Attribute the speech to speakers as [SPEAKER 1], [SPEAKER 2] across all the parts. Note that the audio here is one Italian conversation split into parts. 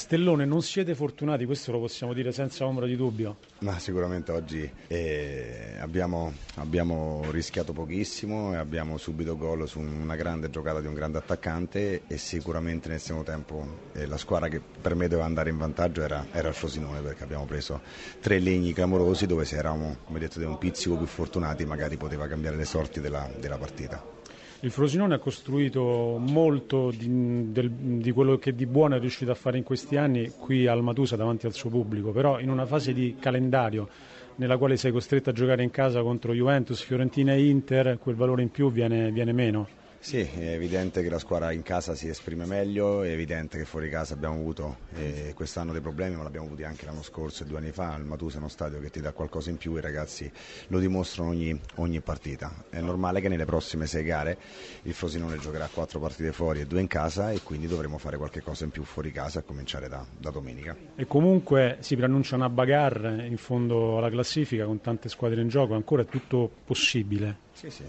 [SPEAKER 1] Stellone, non siete fortunati, questo lo possiamo dire senza ombra di dubbio.
[SPEAKER 2] Ma sicuramente oggi eh, abbiamo, abbiamo, rischiato pochissimo e abbiamo subito gol su una grande giocata di un grande attaccante e sicuramente nel secondo tempo eh, la squadra che per me doveva andare in vantaggio era, era, il Frosinone perché abbiamo preso tre legni clamorosi dove se eravamo come detto, un pizzico più fortunati magari poteva cambiare le sorti della, della partita.
[SPEAKER 1] Il Frosinone ha costruito molto di, del, di, quello che di buono è riuscito a fare in questi anni qui al Matusa davanti al suo pubblico, però in una fase di calendario nella quale sei costretto a giocare in casa contro Juventus, Fiorentina e Inter, quel valore in più viene, viene meno.
[SPEAKER 2] Sì, è evidente che la squadra in casa si esprime meglio, è evidente che fuori casa abbiamo avuto eh, quest'anno dei problemi, ma l'abbiamo avuti anche l'anno scorso e due anni fa. Matusa è uno stadio che ti dà qualcosa in più, i ragazzi lo dimostrano ogni, ogni partita. È normale che nelle prossime sei gare il Frosinone giocherà quattro partite fuori e due in casa e quindi dovremo fare qualche cosa in più fuori casa a cominciare da, da domenica.
[SPEAKER 1] E comunque si preannuncia una bagarre in fondo alla classifica con tante squadre in gioco, ancora è tutto possibile.
[SPEAKER 2] Sì, sì,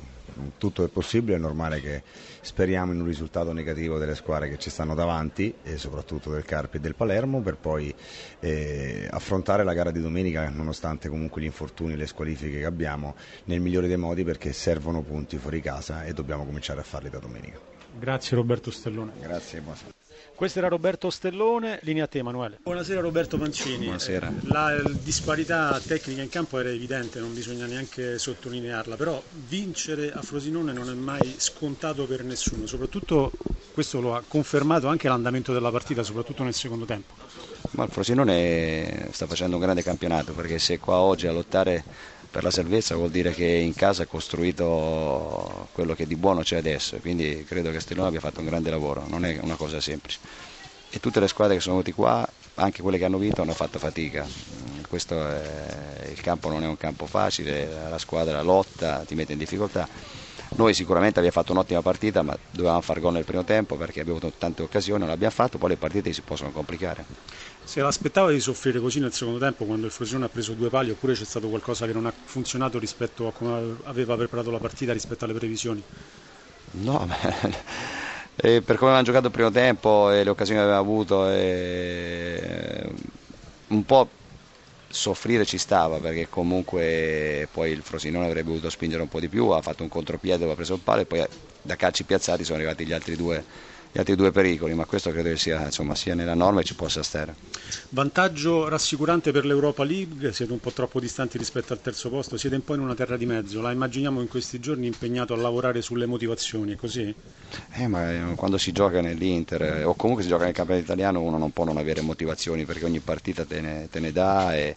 [SPEAKER 2] tutto è possibile, è normale che speriamo in un risultato negativo delle squadre che ci stanno davanti e soprattutto del Carpi e del Palermo per poi eh, affrontare la gara di domenica nonostante comunque gli infortuni e le squalifiche che abbiamo nel migliore dei modi perché servono punti fuori casa e dobbiamo cominciare a farli da domenica.
[SPEAKER 1] Grazie Roberto Stellone.
[SPEAKER 2] Grazie, buonasera.
[SPEAKER 1] Questo era Roberto Stellone, linea a te Emanuele. Buonasera Roberto Mancini.
[SPEAKER 3] Buonasera.
[SPEAKER 1] La disparità tecnica in campo era evidente, non bisogna neanche sottolinearla, però vincere a Frosinone non è mai scontato per nessuno, soprattutto questo lo ha confermato anche l'andamento della partita, soprattutto nel secondo tempo.
[SPEAKER 3] Ma il Frosinone sta facendo un grande campionato perché se qua oggi a lottare per la salvezza vuol dire che in casa ha costruito quello che di buono c'è adesso, quindi credo che Stellone abbia fatto un grande lavoro, non è una cosa semplice. E tutte le squadre che sono venute qua, anche quelle che hanno vinto, hanno fatto fatica. Questo è, il campo non è un campo facile, la squadra lotta, ti mette in difficoltà. Noi sicuramente abbiamo fatto un'ottima partita, ma dovevamo far gol nel primo tempo perché abbiamo avuto tante occasioni, non l'abbiamo fatto, poi le partite si possono complicare.
[SPEAKER 1] Se l'aspettava di soffrire così nel secondo tempo quando il Frosinone ha preso due pali oppure c'è stato qualcosa che non ha funzionato rispetto a come aveva preparato la partita rispetto alle previsioni?
[SPEAKER 3] No, eh, per come avevamo giocato il primo tempo e le occasioni che avevamo avuto eh, un po' soffrire ci stava perché comunque poi il Frosinone avrebbe voluto spingere un po' di più, ha fatto un contropiede, aveva preso il palo e poi da calci piazzati sono arrivati gli altri due gli altri due pericoli, ma questo credo sia, insomma, sia nella norma e ci possa stare.
[SPEAKER 1] Vantaggio rassicurante per l'Europa League, siete un po' troppo distanti rispetto al terzo posto, siete un po' in una terra di mezzo, la immaginiamo in questi giorni impegnato a lavorare sulle motivazioni, è così?
[SPEAKER 3] Eh, ma eh, quando si gioca nell'Inter eh, o comunque si gioca nel campionato italiano uno non può non avere motivazioni perché ogni partita te ne, te ne dà e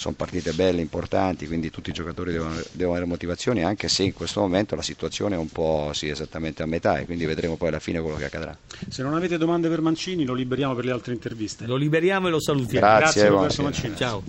[SPEAKER 3] sono partite belle, importanti, quindi tutti i giocatori devono, devono, avere motivazioni, anche se in questo momento la situazione è un po' sì, esattamente a metà e quindi vedremo poi alla fine quello che accadrà.
[SPEAKER 1] Se non avete domande per Mancini lo liberiamo per le altre interviste.
[SPEAKER 4] Lo liberiamo e lo salutiamo.
[SPEAKER 3] Grazie,
[SPEAKER 1] Grazie Mancini.
[SPEAKER 4] Ciao.